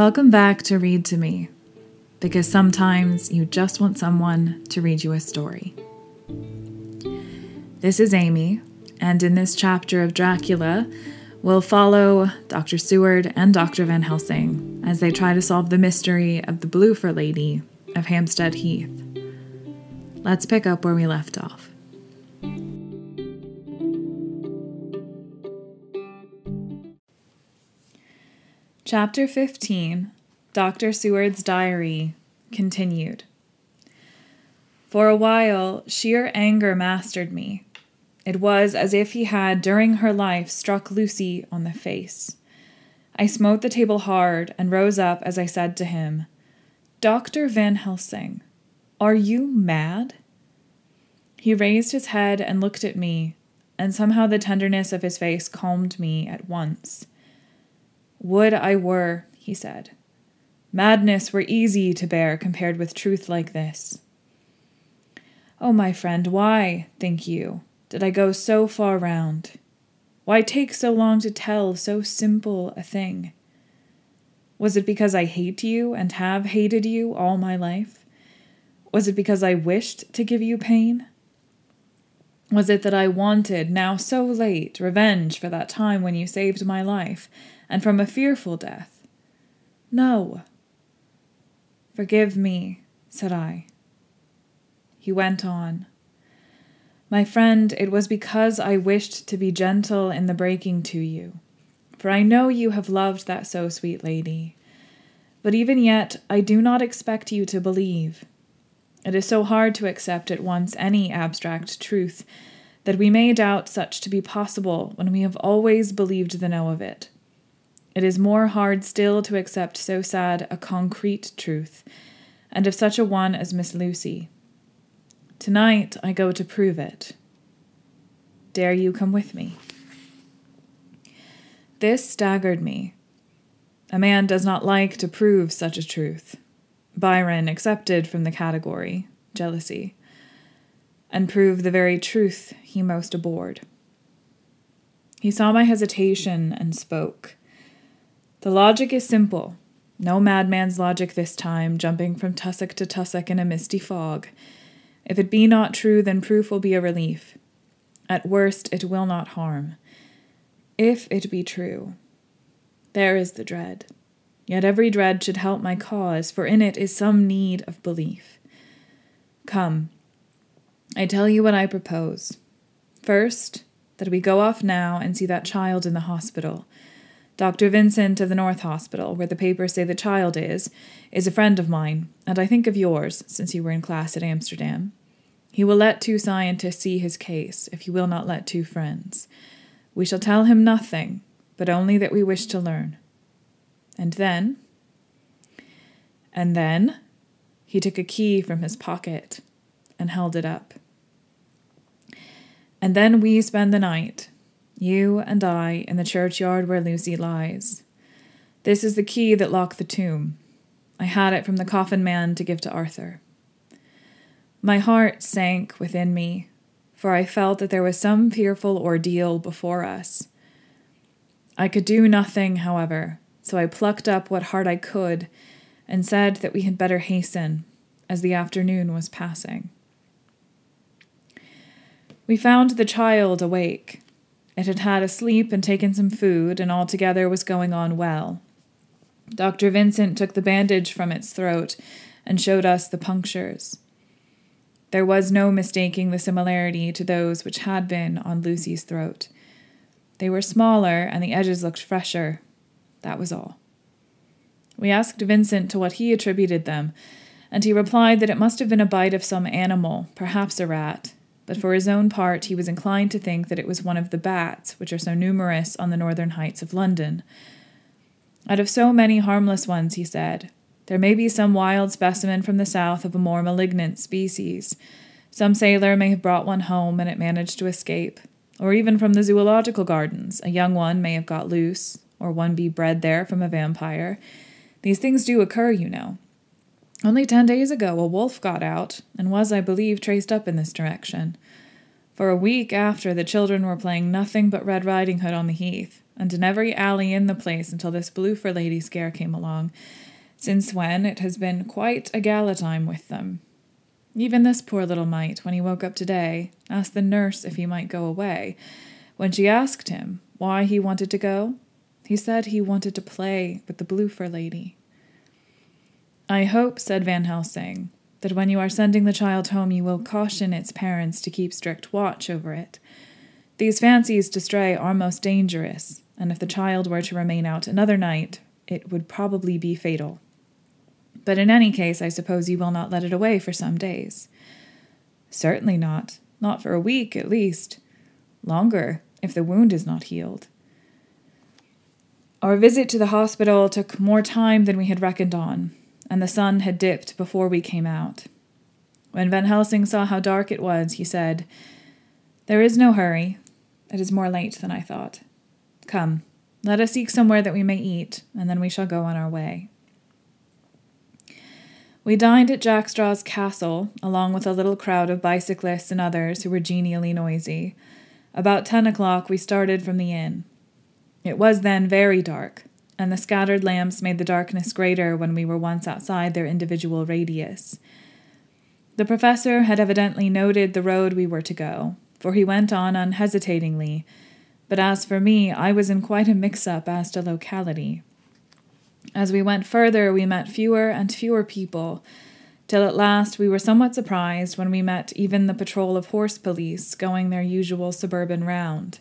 Welcome back to Read to Me, because sometimes you just want someone to read you a story. This is Amy, and in this chapter of Dracula, we'll follow Dr. Seward and Dr. Van Helsing as they try to solve the mystery of the Bloofer Lady of Hampstead Heath. Let's pick up where we left off. Chapter 15 Dr. Seward's Diary continued. For a while, sheer anger mastered me. It was as if he had, during her life, struck Lucy on the face. I smote the table hard and rose up as I said to him, Dr. Van Helsing, are you mad? He raised his head and looked at me, and somehow the tenderness of his face calmed me at once. Would I were, he said. Madness were easy to bear compared with truth like this. Oh, my friend, why, think you, did I go so far round? Why take so long to tell so simple a thing? Was it because I hate you and have hated you all my life? Was it because I wished to give you pain? Was it that I wanted, now so late, revenge for that time when you saved my life and from a fearful death. No. Forgive me, said I. He went on. My friend, it was because I wished to be gentle in the breaking to you, for I know you have loved that so sweet lady. But even yet, I do not expect you to believe. It is so hard to accept at once any abstract truth that we may doubt such to be possible when we have always believed the no of it. It is more hard still to accept so sad a concrete truth, and of such a one as Miss Lucy. Tonight I go to prove it. Dare you come with me? This staggered me. A man does not like to prove such a truth. Byron accepted from the category, jealousy, and prove the very truth he most abhorred. He saw my hesitation and spoke. The logic is simple. No madman's logic this time, jumping from tussock to tussock in a misty fog. If it be not true, then proof will be a relief. At worst, it will not harm. If it be true, there is the dread. Yet every dread should help my cause, for in it is some need of belief. Come, I tell you what I propose. First, that we go off now and see that child in the hospital. Dr. Vincent of the North Hospital, where the papers say the child is, is a friend of mine, and I think of yours, since you were in class at Amsterdam. He will let two scientists see his case, if he will not let two friends. We shall tell him nothing, but only that we wish to learn. And then. And then. He took a key from his pocket and held it up. And then we spend the night, you and I, in the churchyard where Lucy lies. This is the key that locked the tomb. I had it from the coffin man to give to Arthur. My heart sank within me, for I felt that there was some fearful ordeal before us. I could do nothing, however, so I plucked up what heart I could and said that we had better hasten, as the afternoon was passing. We found the child awake, it had had a sleep and taken some food, and altogether was going on well. Dr. Vincent took the bandage from its throat and showed us the punctures. There was no mistaking the similarity to those which had been on Lucy's throat. They were smaller, and the edges looked fresher. That was all. We asked Vincent to what he attributed them, and he replied that it must have been a bite of some animal, perhaps a rat, but for his own part he was inclined to think that it was one of the bats which are so numerous on the northern heights of London. Out of so many harmless ones, he said, there may be some wild specimen from the south of a more malignant species. Some sailor may have brought one home and it managed to escape. Or even from the zoological gardens, a young one may have got loose, or one be bred there from a vampire. These things do occur, you know. Only ten days ago, a wolf got out, and was, I believe, traced up in this direction. For a week after, the children were playing nothing but Red Riding Hood on the heath, and in every alley in the place until this Bloofer lady scare came along, since when it has been quite a gala time with them. Even this poor little mite, when he woke up today, asked the nurse if he might go away. When she asked him why he wanted to go, he said he wanted to play with the Bloofer lady. I hope, said Van Helsing, that when you are sending the child home, you will caution its parents to keep strict watch over it. These fancies to stray are most dangerous, and if the child were to remain out another night, it would probably be fatal. But in any case, I suppose you will not let it away for some days. Certainly not. Not for a week, at least. Longer, if the wound is not healed. Our visit to the hospital took more time than we had reckoned on, and the sun had dipped before we came out. When Van Helsing saw how dark it was, he said, There is no hurry. It is more late than I thought. Come, let us seek somewhere that we may eat, and then we shall go on our way. We dined at Jack Straw's castle, along with a little crowd of bicyclists and others who were genially noisy. About ten o'clock, we started from the inn. It was then very dark, and the scattered lamps made the darkness greater when we were once outside their individual radius. The professor had evidently noted the road we were to go, for he went on unhesitatingly, but as for me, I was in quite a mix up as to locality. As we went further, we met fewer and fewer people, till at last we were somewhat surprised when we met even the patrol of horse police going their usual suburban round.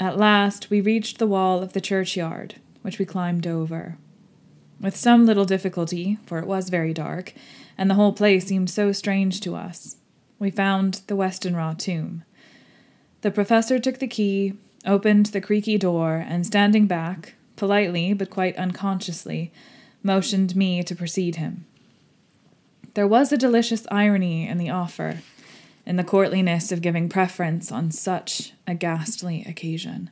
At last we reached the wall of the churchyard, which we climbed over. With some little difficulty, for it was very dark, and the whole place seemed so strange to us, we found the Westenra tomb. The professor took the key, opened the creaky door, and standing back, politely but quite unconsciously, motioned me to precede him. There was a delicious irony in the offer, in the courtliness of giving preference on such a ghastly occasion.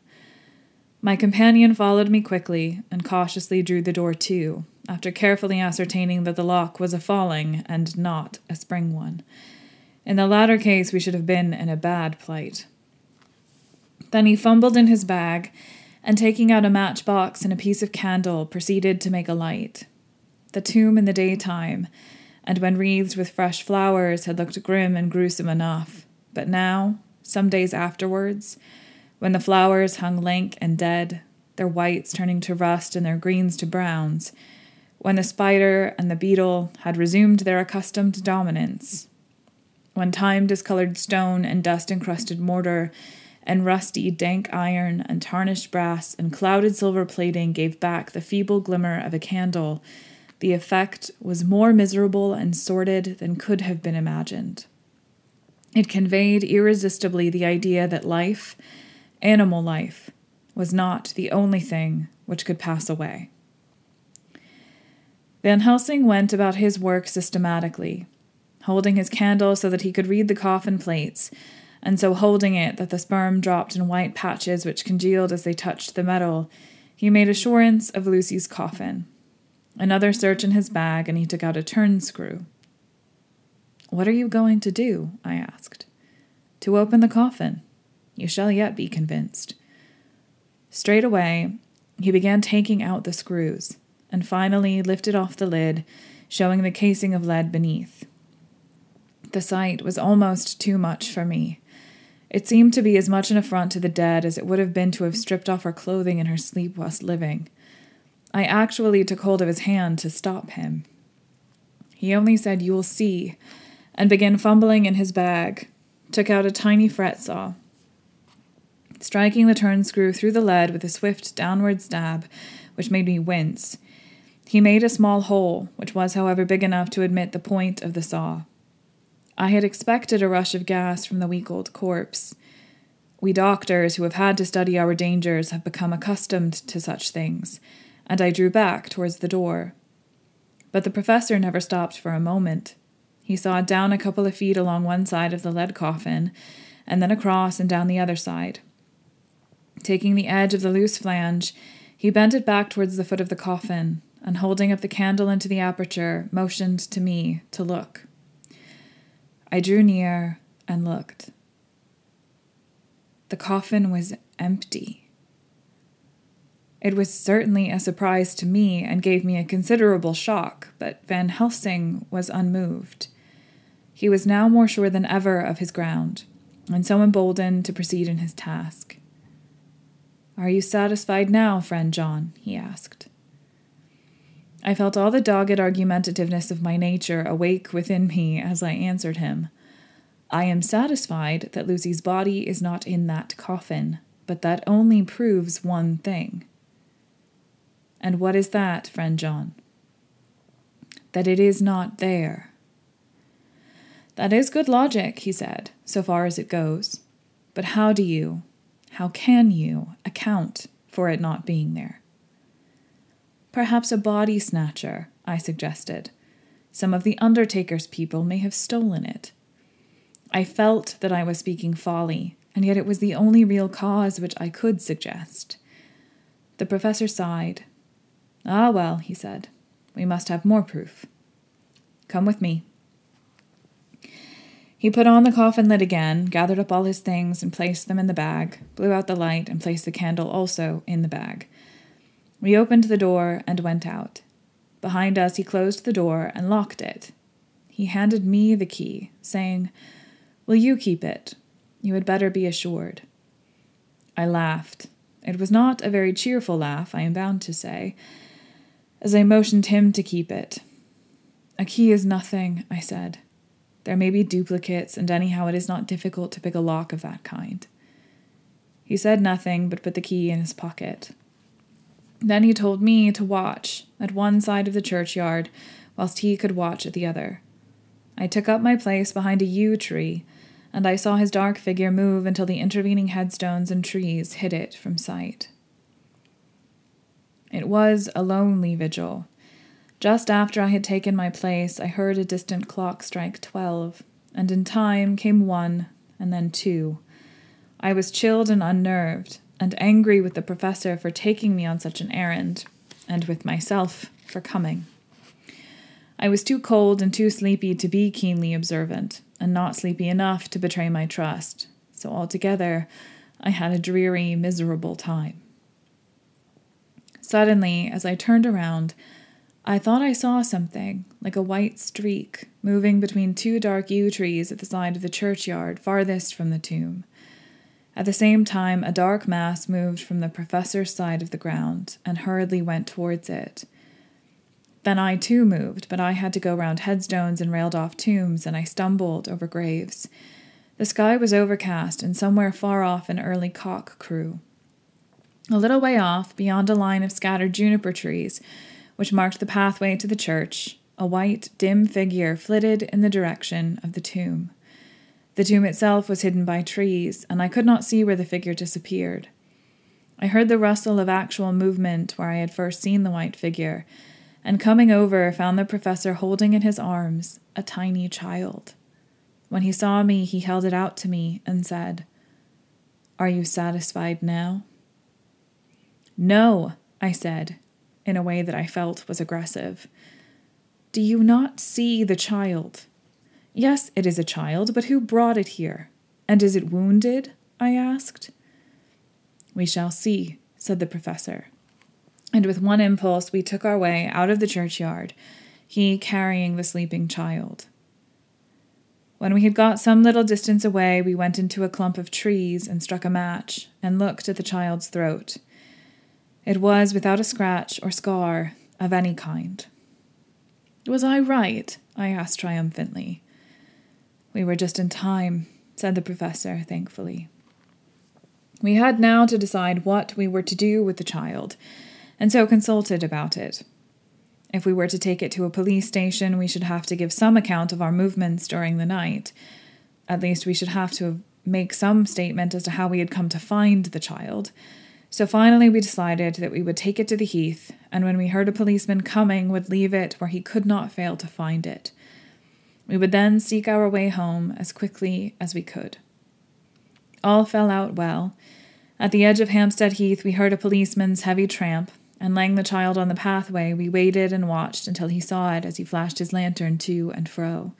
My companion followed me quickly and cautiously drew the door to, after carefully ascertaining that the lock was a falling and not a spring one. In the latter case, we should have been in a bad plight. Then he fumbled in his bag and taking out a matchbox and a piece of candle, proceeded to make a light. The tomb in the daytime, and when wreathed with fresh flowers, had looked grim and gruesome enough. But now, some days afterwards, when the flowers hung lank and dead, their whites turning to rust and their greens to browns, when the spider and the beetle had resumed their accustomed dominance, when time discolored stone and dust encrusted mortar and rusty, dank iron and tarnished brass and clouded silver plating gave back the feeble glimmer of a candle, the effect was more miserable and sordid than could have been imagined. It conveyed irresistibly the idea that life, animal life, was not the only thing which could pass away. Van Helsing went about his work systematically, holding his candle so that he could read the coffin plates and so holding it that the sperm dropped in white patches which congealed as they touched the metal, he made assurance of Lucy's coffin. Another search in his bag, and he took out a turn screw. What are you going to do? I asked. To open the coffin. You shall yet be convinced. Straight away, he began taking out the screws, and finally lifted off the lid, showing the casing of lead beneath. The sight was almost too much for me. It seemed to be as much an affront to the dead as it would have been to have stripped off her clothing in her sleep whilst living. I actually took hold of his hand to stop him. He only said, You will see, and began fumbling in his bag, took out a tiny fret saw. Striking the turn screw through the lead with a swift downward stab, which made me wince, he made a small hole, which was, however, big enough to admit the point of the saw. I had expected a rush of gas from the week old corpse. We doctors who have had to study our dangers have become accustomed to such things, and I drew back towards the door. But the professor never stopped for a moment. He sawed down a couple of feet along one side of the lead coffin, and then across and down the other side. Taking the edge of the loose flange, he bent it back towards the foot of the coffin, and holding up the candle into the aperture, motioned to me to look. I drew near and looked. The coffin was empty. It was certainly a surprise to me and gave me a considerable shock, but Van Helsing was unmoved. He was now more sure than ever of his ground, and so emboldened to proceed in his task. Are you satisfied now, friend John? he asked. I felt all the dogged argumentativeness of my nature awake within me as I answered him. I am satisfied that Lucy's body is not in that coffin, but that only proves one thing. And what is that, friend John? That it is not there. That is good logic, he said, so far as it goes. But how do you, how can you, account for it not being there? Perhaps a body snatcher, I suggested. Some of the undertaker's people may have stolen it. I felt that I was speaking folly, and yet it was the only real cause which I could suggest. The professor sighed Ah, well, he said, we must have more proof. Come with me. He put on the coffin lid again, gathered up all his things and placed them in the bag, blew out the light, and placed the candle also in the bag. We opened the door and went out. Behind us, he closed the door and locked it. He handed me the key, saying, Will you keep it? You had better be assured. I laughed. It was not a very cheerful laugh, I am bound to say, as I motioned him to keep it. A key is nothing, I said. There may be duplicates, and anyhow it is not difficult to pick a lock of that kind. He said nothing, but put the key in his pocket. Then he told me to watch at one side of the churchyard, whilst he could watch at the other. I took up my place behind a yew tree, and I saw his dark figure move until the intervening headstones and trees hid it from sight. It was a lonely vigil. Just after I had taken my place, I heard a distant clock strike twelve, and in time came one, and then two. I was chilled and unnerved, and angry with the professor for taking me on such an errand, and with myself for coming. I was too cold and too sleepy to be keenly observant, and not sleepy enough to betray my trust, so altogether I had a dreary, miserable time. Suddenly, as I turned around, I thought I saw something, like a white streak, moving between two dark yew trees at the side of the churchyard farthest from the tomb. At the same time, a dark mass moved from the professor's side of the ground and hurriedly went towards it. Then I too moved, but I had to go round headstones and railed off tombs, and I stumbled over graves. The sky was overcast, and somewhere far off an early cock crew. A little way off, beyond a line of scattered juniper trees, which marked the pathway to the church, a white, dim figure flitted in the direction of the tomb. The tomb itself was hidden by trees, and I could not see where the figure disappeared. I heard the rustle of actual movement where I had first seen the white figure, and coming over, found the professor holding in his arms a tiny child. When he saw me, he held it out to me and said, Are you satisfied now? No, I said, in a way that I felt was aggressive. Do you not see the child? Yes, it is a child, but who brought it here? And is it wounded? I asked. We shall see, said the professor. And with one impulse, we took our way out of the churchyard, he carrying the sleeping child. When we had got some little distance away, we went into a clump of trees and struck a match and looked at the child's throat. It was without a scratch or scar of any kind. Was I right? I asked triumphantly. We were just in time, said the professor thankfully. We had now to decide what we were to do with the child, and so consulted about it. If we were to take it to a police station, we should have to give some account of our movements during the night. At least we should have to make some statement as to how we had come to find the child, so finally, we decided that we would take it to the heath, and when we heard a policeman coming, would leave it where he could not fail to find it. We would then seek our way home as quickly as we could. All fell out well. At the edge of Hampstead Heath, we heard a policeman's heavy tramp, and laying the child on the pathway, we waited and watched until he saw it as he flashed his lantern to and fro.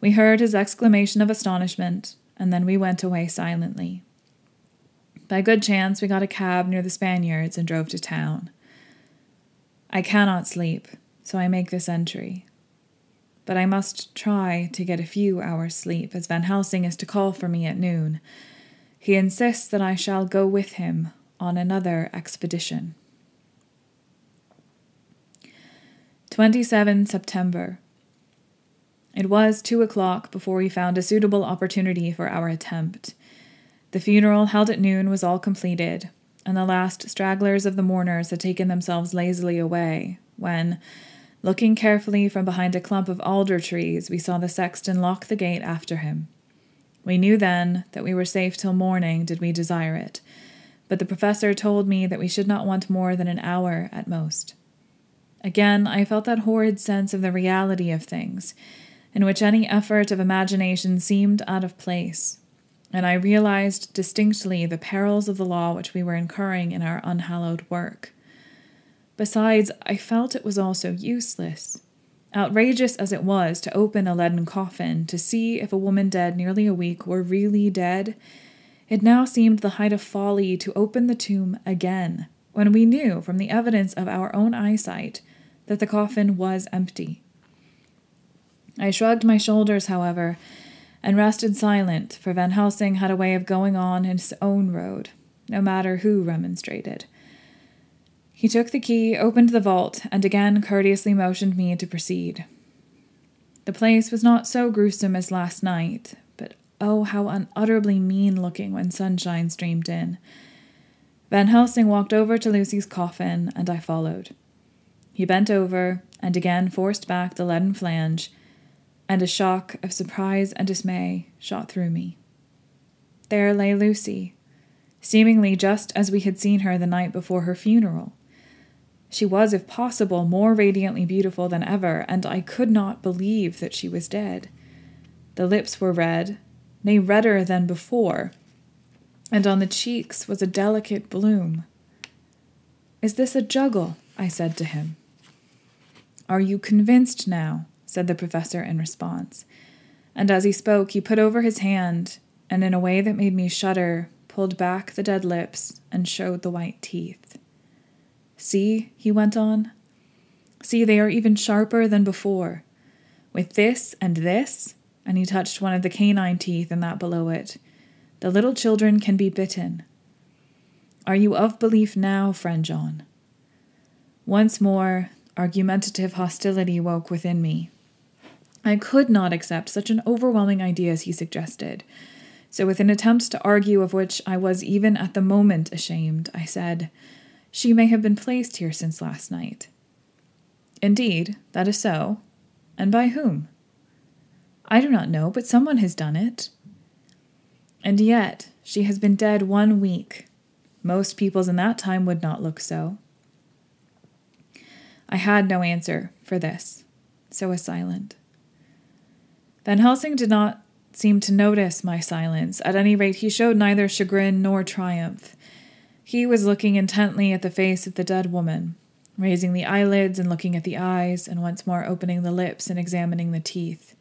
We heard his exclamation of astonishment, and then we went away silently. By good chance, we got a cab near the Spaniards and drove to town. I cannot sleep, so I make this entry. But I must try to get a few hours' sleep, as Van Helsing is to call for me at noon. He insists that I shall go with him on another expedition. 27 September. It was two o'clock before we found a suitable opportunity for our attempt. The funeral held at noon was all completed, and the last stragglers of the mourners had taken themselves lazily away, when, looking carefully from behind a clump of alder trees, we saw the sexton lock the gate after him. We knew then that we were safe till morning, did we desire it, but the professor told me that we should not want more than an hour at most. Again, I felt that horrid sense of the reality of things in which any effort of imagination seemed out of place, and I realized distinctly the perils of the law which we were incurring in our unhallowed work. Besides, I felt it was also useless. Outrageous as it was to open a leaden coffin to see if a woman dead nearly a week were really dead, it now seemed the height of folly to open the tomb again, when we knew from the evidence of our own eyesight that the coffin was empty. I shrugged my shoulders, however, and rested silent, for Van Helsing had a way of going on his own road, no matter who remonstrated. He took the key, opened the vault, and again courteously motioned me to proceed. The place was not so gruesome as last night, but oh, how unutterably mean looking when sunshine streamed in. Van Helsing walked over to Lucy's coffin, and I followed. He bent over and again forced back the leaden flange and a shock of surprise and dismay shot through me. There lay Lucy, seemingly just as we had seen her the night before her funeral. She was, if possible, more radiantly beautiful than ever, and I could not believe that she was dead. The lips were red, nay, redder than before, and on the cheeks was a delicate bloom. Is this a juggle? I said to him. Are you convinced now? Said the professor in response. And as he spoke, he put over his hand, and in a way that made me shudder, pulled back the dead lips and showed the white teeth. See, he went on. See, they are even sharper than before. With this and this, and he touched one of the canine teeth and that below it, the little children can be bitten. Are you of belief now, friend John? Once more, argumentative hostility woke within me. I could not accept such an overwhelming idea as he suggested. So, with an attempt to argue of which I was even at the moment ashamed, I said, She may have been placed here since last night. Indeed, that is so. And by whom? I do not know, but someone has done it. And yet, she has been dead one week. Most peoples in that time would not look so. I had no answer for this, so was silent. Van Helsing did not seem to notice my silence. At any rate, he showed neither chagrin nor triumph. He was looking intently at the face of the dead woman, raising the eyelids and looking at the eyes, and once more opening the lips and examining the teeth.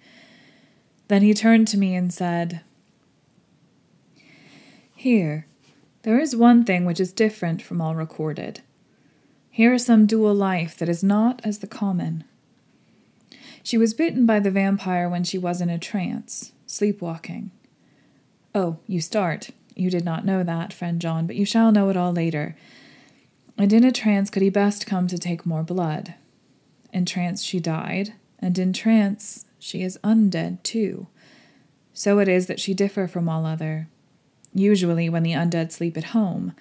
Then he turned to me and said, Here, there is one thing which is different from all recorded. Here is some dual life that is not as the common. She was bitten by the vampire when she was in a trance, sleepwalking. Oh, you start. You did not know that, friend John, but you shall know it all later. And in a trance could he best come to take more blood. In trance she died, and in trance she is undead too. So it is that she differ from all other. Usually, when the undead sleep at home,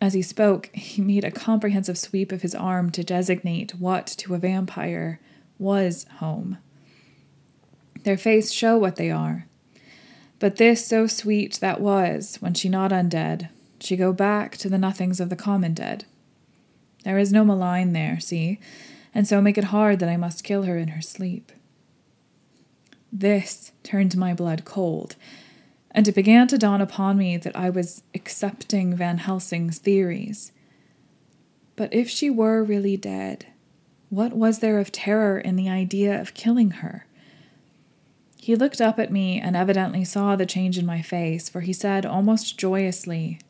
as he spoke, he made a comprehensive sweep of his arm to designate what to a vampire was home. Their face show what they are. But this so sweet that was, when she not undead, she go back to the nothings of the common dead. There is no malign there, see, and so make it hard that I must kill her in her sleep. This turned my blood cold, and it began to dawn upon me that I was accepting Van Helsing's theories. But if she were really dead, what was there of terror in the idea of killing her? He looked up at me and evidently saw the change in my face, for he said almost joyously,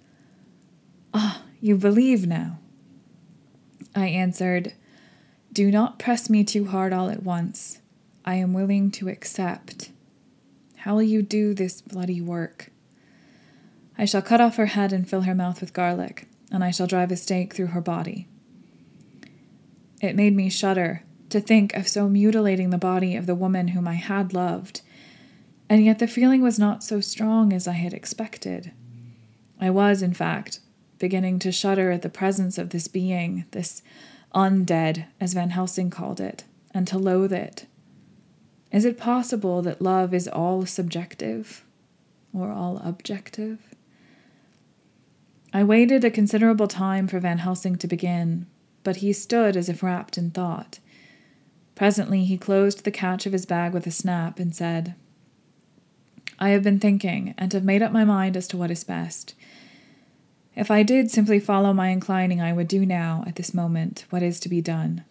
Ah, you believe now. I answered, Do not press me too hard all at once. I am willing to accept. How will you do this bloody work? I shall cut off her head and fill her mouth with garlic, and I shall drive a stake through her body. It made me shudder to think of so mutilating the body of the woman whom I had loved, and yet the feeling was not so strong as I had expected. I was, in fact, beginning to shudder at the presence of this being, this undead, as Van Helsing called it, and to loathe it. Is it possible that love is all subjective or all objective? I waited a considerable time for Van Helsing to begin, but he stood as if wrapped in thought. Presently he closed the catch of his bag with a snap and said, I have been thinking and have made up my mind as to what is best. If I did simply follow my inclining, I would do now, at this moment, what is to be done.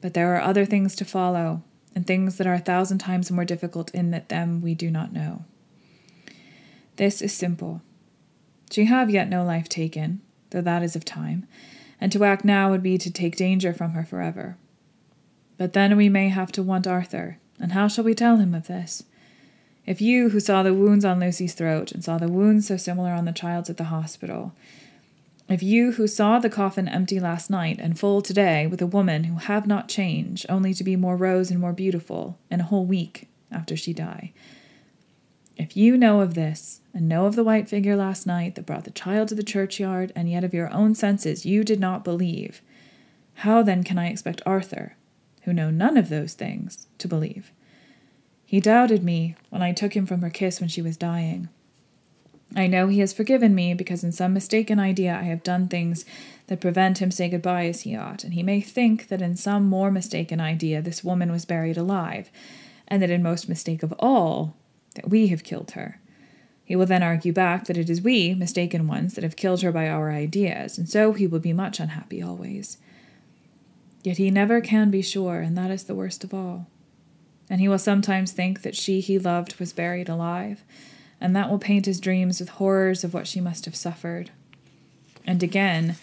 But there are other things to follow, and things that are a thousand times more difficult in that them we do not know. This is simple. She have yet no life taken, though that is of time, and to act now would be to take danger from her forever. But then we may have to want Arthur, and how shall we tell him of this? If you, who saw the wounds on Lucy's throat and saw the wounds so similar on the child's at the hospital, if you, who saw the coffin empty last night and full today with a woman who have not changed, only to be more rose and more beautiful in a whole week after she die, if you know of this, and know of the white figure last night that brought the child to the churchyard, and yet of your own senses you did not believe, how then can I expect Arthur, who know none of those things, to believe? He doubted me when I took him from her kiss when she was dying. I know he has forgiven me because in some mistaken idea I have done things that prevent him say goodbye as he ought, and he may think that in some more mistaken idea this woman was buried alive, and that in most mistake of all, that we have killed her. He will then argue back that it is we, mistaken ones, that have killed her by our ideas, and so he will be much unhappy always. Yet he never can be sure, and that is the worst of all. And he will sometimes think that she he loved was buried alive, and that will paint his dreams with horrors of what she must have suffered. And again,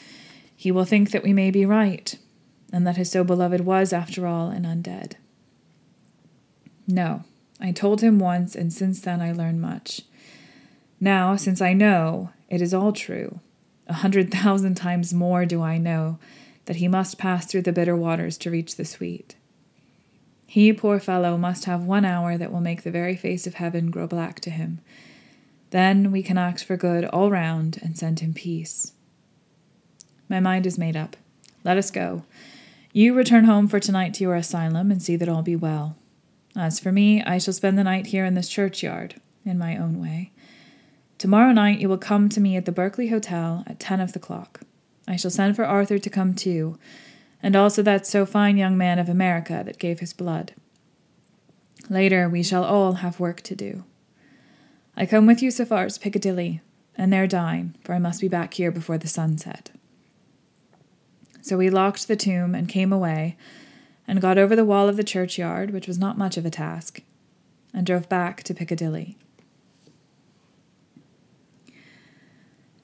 he will think that we may be right, and that his so beloved was, after all, an undead. No, I told him once, and since then I learned much. Now, since I know, it is all true. A hundred thousand times more do I know that he must pass through the bitter waters to reach the sweet. He, poor fellow, must have one hour that will make the very face of heaven grow black to him. Then we can act for good all round and send him peace. My mind is made up. Let us go. You return home for tonight to your asylum and see that all be well. As for me, I shall spend the night here in this churchyard, in my own way. Tomorrow night you will come to me at the Berkeley Hotel at ten of the clock. I shall send for Arthur to come too, and also that so fine young man of America that gave his blood. Later we shall all have work to do. I come with you so far as Piccadilly, and there dine, for I must be back here before the sunset. So we locked the tomb and came away, and got over the wall of the churchyard, which was not much of a task, and drove back to Piccadilly.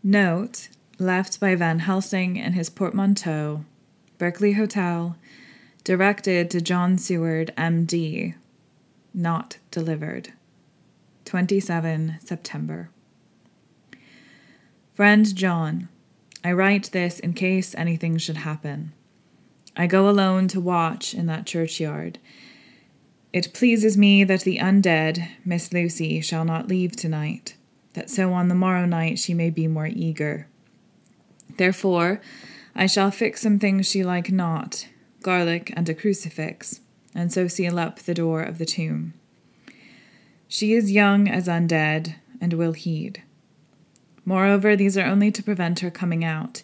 Note left by Van Helsing in his portmanteau, Berkeley Hotel, directed to John Seward, M.D., not delivered. 27 September. Friend John, I write this in case anything should happen. I go alone to watch in that churchyard. It pleases me that the undead, Miss Lucy, shall not leave tonight, that so on the morrow night she may be more eager. Therefore, I shall fix some things she like not, garlic and a crucifix, and so seal up the door of the tomb. She is young as undead, and will heed. Moreover, these are only to prevent her coming out,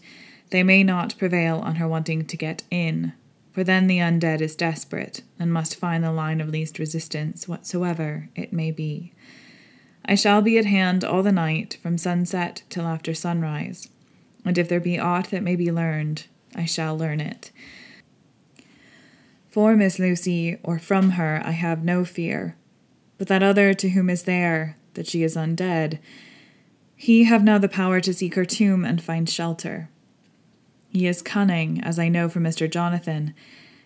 they may not prevail on her wanting to get in, for then the undead is desperate and must find the line of least resistance, whatsoever it may be. I shall be at hand all the night, from sunset till after sunrise, and if there be aught that may be learned, I shall learn it. For Miss Lucy, or from her, I have no fear, but that other to whom is there, that she is undead, he have now the power to seek her tomb and find shelter He is cunning, as I know from Mr. Jonathan,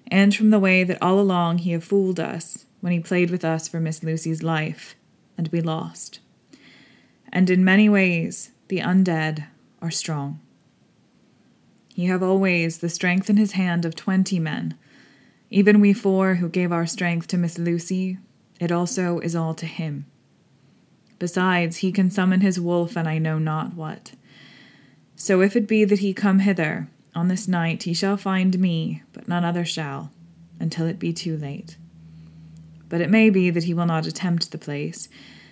and from the way that all along he have fooled us when he played with us for Miss Lucy's life, and we lost. And in many ways, the undead are strong. He have always the strength in his hand of twenty men. Even we four who gave our strength to Miss Lucy, it also is all to him. Besides, he can summon his wolf, and I know not what. So if it be that he come hither, on this night he shall find me, but none other shall, until it be too late. But it may be that he will not attempt the place.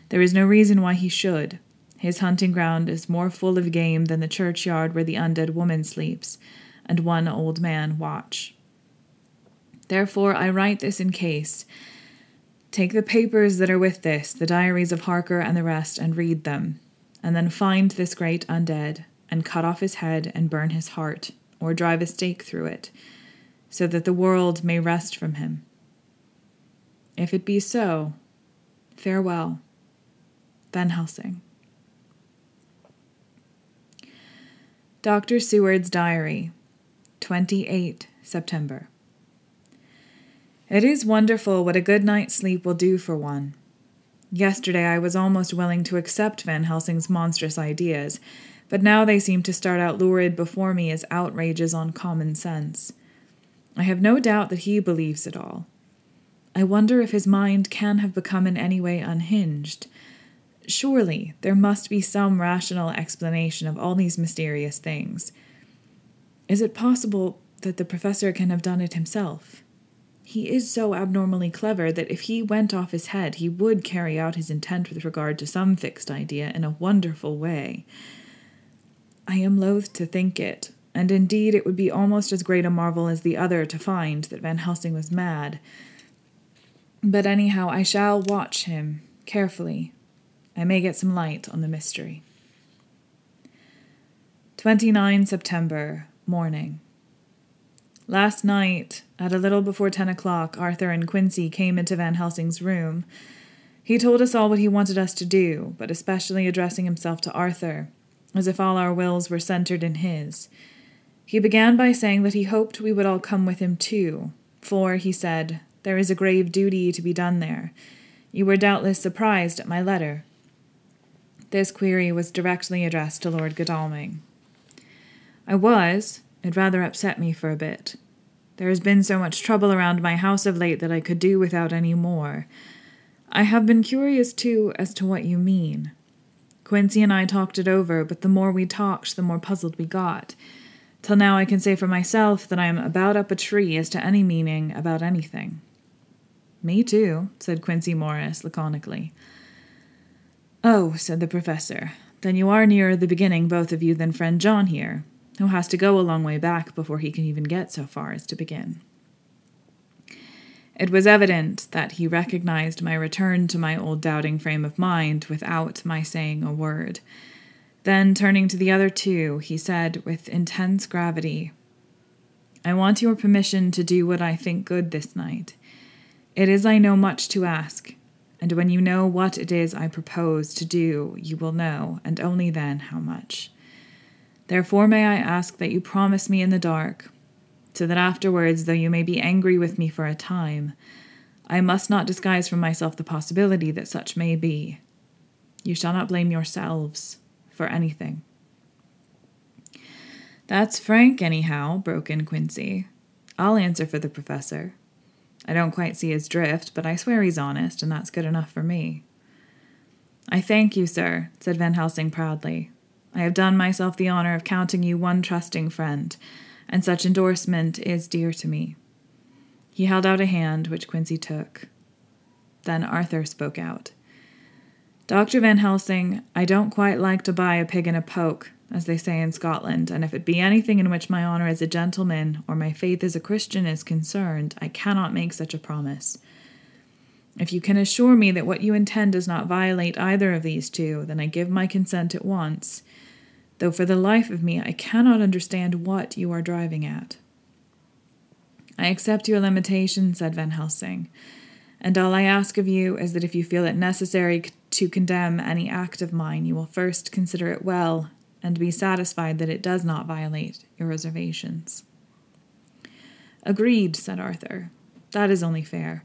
There is no reason why he should. His hunting ground is more full of game than the churchyard where the undead woman sleeps, and one old man watch. Therefore I write this in case. Take the papers that are with this, the diaries of Harker and the rest, and read them, and then find this great undead, and cut off his head and burn his heart, or drive a stake through it, so that the world may rest from him. If it be so, farewell. Van Helsing. Dr. Seward's Diary, 28 September. It is wonderful what a good night's sleep will do for one. Yesterday I was almost willing to accept Van Helsing's monstrous ideas, but now they seem to start out lurid before me as outrages on common sense. I have no doubt that he believes it all. I wonder if his mind can have become in any way unhinged. Surely there must be some rational explanation of all these mysterious things. Is it possible that the professor can have done it himself? He is so abnormally clever that if he went off his head, he would carry out his intent with regard to some fixed idea in a wonderful way. I am loath to think it, and indeed it would be almost as great a marvel as the other to find that Van Helsing was mad. But anyhow, I shall watch him carefully. I may get some light on the mystery. 29 September, morning. Last night, at a little before ten o'clock, Arthur and Quincy came into Van Helsing's room. He told us all what he wanted us to do, but especially addressing himself to Arthur, as if all our wills were centered in his. He began by saying that he hoped we would all come with him too, for, he said, there is a grave duty to be done there. You were doubtless surprised at my letter. This query was directly addressed to Lord Godalming. I was. It rather upset me for a bit. There has been so much trouble around my house of late that I could do without any more. I have been curious, too, as to what you mean. Quincy and I talked it over, but the more we talked, the more puzzled we got. Till now, I can say for myself that I am about up a tree as to any meaning about anything. Me too, said Quincy Morris laconically. Oh, said the professor, then you are nearer the beginning, both of you, than friend John here, who has to go a long way back before he can even get so far as to begin. It was evident that he recognized my return to my old doubting frame of mind without my saying a word. Then, turning to the other two, he said with intense gravity, I want your permission to do what I think good this night. It is, I know, much to ask, and when you know what it is I propose to do, you will know, and only then, how much. Therefore, may I ask that you promise me in the dark so that afterwards, though you may be angry with me for a time, I must not disguise from myself the possibility that such may be. You shall not blame yourselves for anything. That's frank, anyhow, broke in Quincy. I'll answer for the professor. I don't quite see his drift, but I swear he's honest, and that's good enough for me. I thank you, sir, said Van Helsing proudly. I have done myself the honor of counting you one trusting friend, and such endorsement is dear to me. He held out a hand, which Quincy took. Then Arthur spoke out. Dr. Van Helsing, I don't quite like to buy a pig in a poke, as they say in Scotland, and if it be anything in which my honor as a gentleman or my faith as a Christian is concerned, I cannot make such a promise. If you can assure me that what you intend does not violate either of these two, then I give my consent at once, though for the life of me I cannot understand what you are driving at. I accept your limitation, said Van Helsing, and all I ask of you is that if you feel it necessary to condemn any act of mine, you will first consider it well and be satisfied that it does not violate your reservations. Agreed, said Arthur. That is only fair.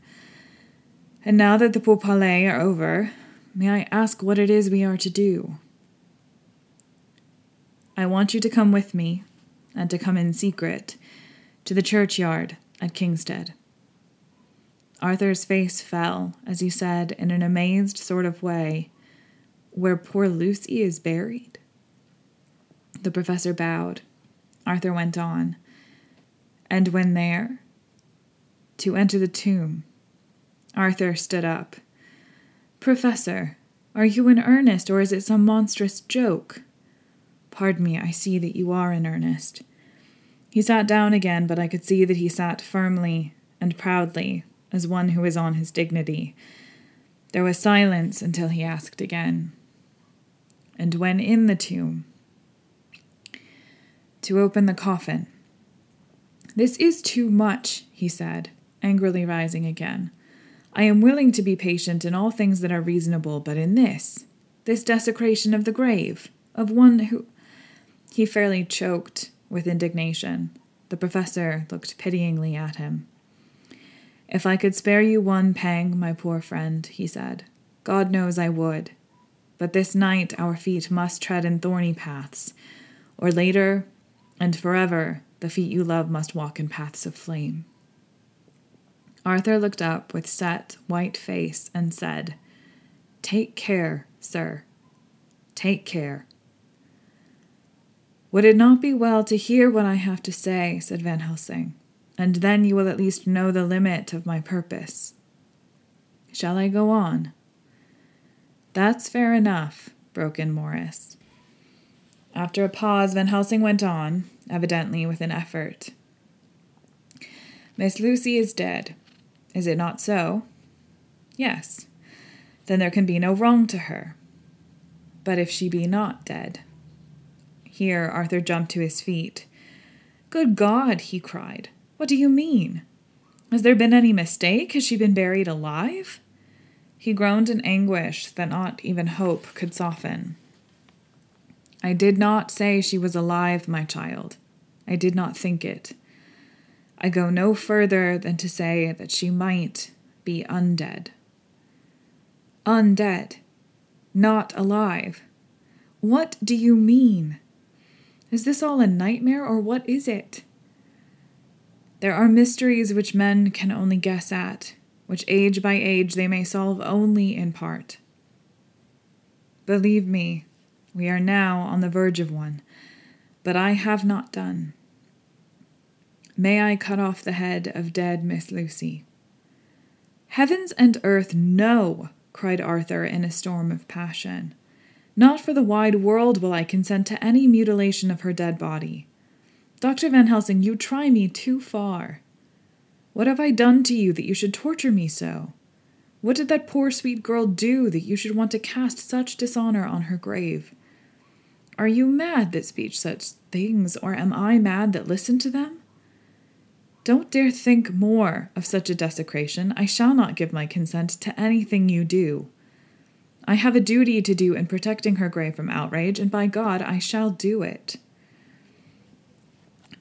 And now that the pourparlers are over, may I ask what it is we are to do? I want you to come with me, and to come in secret, to the churchyard at Kingstead. Arthur's face fell as he said, in an amazed sort of way, Where poor Lucy is buried? The professor bowed. Arthur went on. And when there? To enter the tomb. Arthur stood up. Professor, are you in earnest, or is it some monstrous joke? Pardon me, I see that you are in earnest. He sat down again, but I could see that he sat firmly and proudly, as one who is on his dignity. There was silence until he asked again. And when in the tomb, to open the coffin. This is too much, he said, angrily rising again. I am willing to be patient in all things that are reasonable, but in this, this desecration of the grave, of one who. He fairly choked with indignation. The professor looked pityingly at him. If I could spare you one pang, my poor friend, he said, God knows I would. But this night our feet must tread in thorny paths, or later and forever the feet you love must walk in paths of flame. Arthur looked up with set, white face and said, Take care, sir. Take care. Would it not be well to hear what I have to say? said Van Helsing, and then you will at least know the limit of my purpose. Shall I go on? That's fair enough, broke in Morris. After a pause, Van Helsing went on, evidently with an effort. Miss Lucy is dead. Is it not so? Yes. Then there can be no wrong to her. But if she be not dead? Here Arthur jumped to his feet. Good God, he cried. What do you mean? Has there been any mistake? Has she been buried alive? He groaned in anguish that not even hope could soften. I did not say she was alive, my child. I did not think it. I go no further than to say that she might be undead. Undead. Not alive. What do you mean? Is this all a nightmare, or what is it? There are mysteries which men can only guess at, which age by age they may solve only in part. Believe me, we are now on the verge of one, but I have not done. May I cut off the head of dead Miss Lucy? Heavens and earth, no! cried Arthur in a storm of passion. Not for the wide world will I consent to any mutilation of her dead body. Dr. Van Helsing, you try me too far. What have I done to you that you should torture me so? What did that poor sweet girl do that you should want to cast such dishonor on her grave? Are you mad that speak such things, or am I mad that listen to them? Don't dare think more of such a desecration. I shall not give my consent to anything you do. I have a duty to do in protecting her grave from outrage, and by God, I shall do it.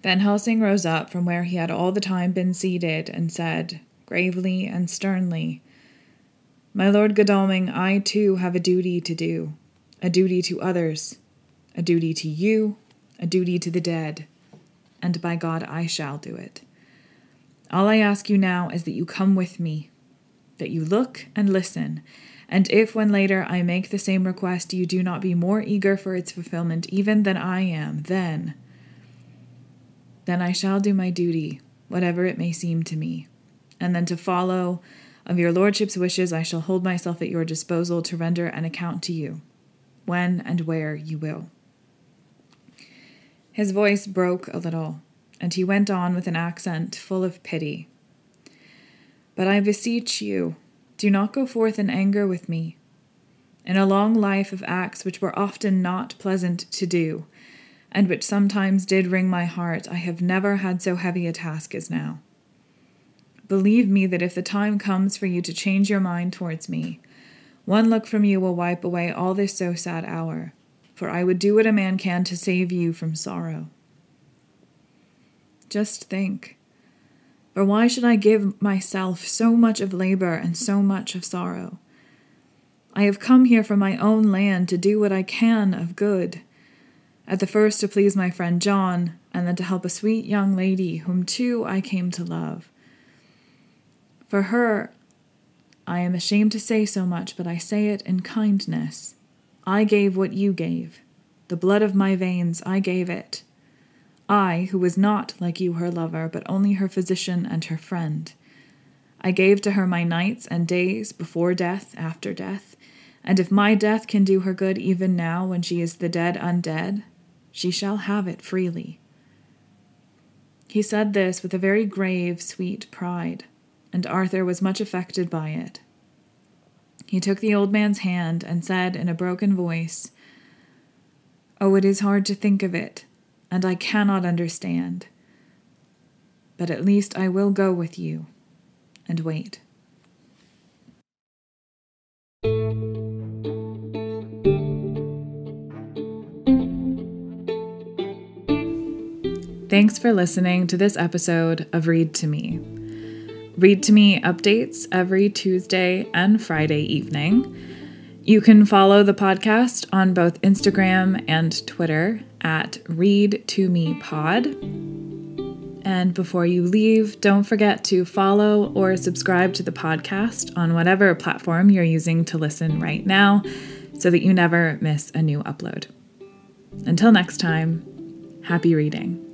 Van Helsing rose up from where he had all the time been seated and said, gravely and sternly, My Lord Godalming, I too have a duty to do, a duty to others, a duty to you, a duty to the dead, and by God I shall do it. All I ask you now is that you come with me, that you look and listen, and if when later I make the same request you do not be more eager for its fulfillment even than I am, then, then I shall do my duty, whatever it may seem to me, and then to follow of your lordship's wishes I shall hold myself at your disposal to render an account to you, when and where you will. His voice broke a little, and he went on with an accent full of pity. But I beseech you, do not go forth in anger with me. In a long life of acts which were often not pleasant to do, and which sometimes did wring my heart, I have never had so heavy a task as now. Believe me that if the time comes for you to change your mind towards me, one look from you will wipe away all this so sad hour for I would do what a man can to save you from sorrow. Just think. For why should I give myself so much of labor and so much of sorrow? I have come here from my own land to do what I can of good. At the first to please my friend John, and then to help a sweet young lady whom too I came to love. For her, I am ashamed to say so much, but I say it in kindness. I gave what you gave. The blood of my veins, I gave it. I, who was not like you her lover, but only her physician and her friend. I gave to her my nights and days, before death, after death, and if my death can do her good even now when she is the dead undead, she shall have it freely. He said this with a very grave, sweet pride, and Arthur was much affected by it. He took the old man's hand and said in a broken voice, Oh, it is hard to think of it, and I cannot understand. But at least I will go with you and wait. Thanks for listening to this episode of Read to Me. Read to Me updates every Tuesday and Friday evening. You can follow the podcast on both Instagram and Twitter at Read to Me Pod. And before you leave, don't forget to follow or subscribe to the podcast on whatever platform you're using to listen right now so that you never miss a new upload. Until next time, happy reading.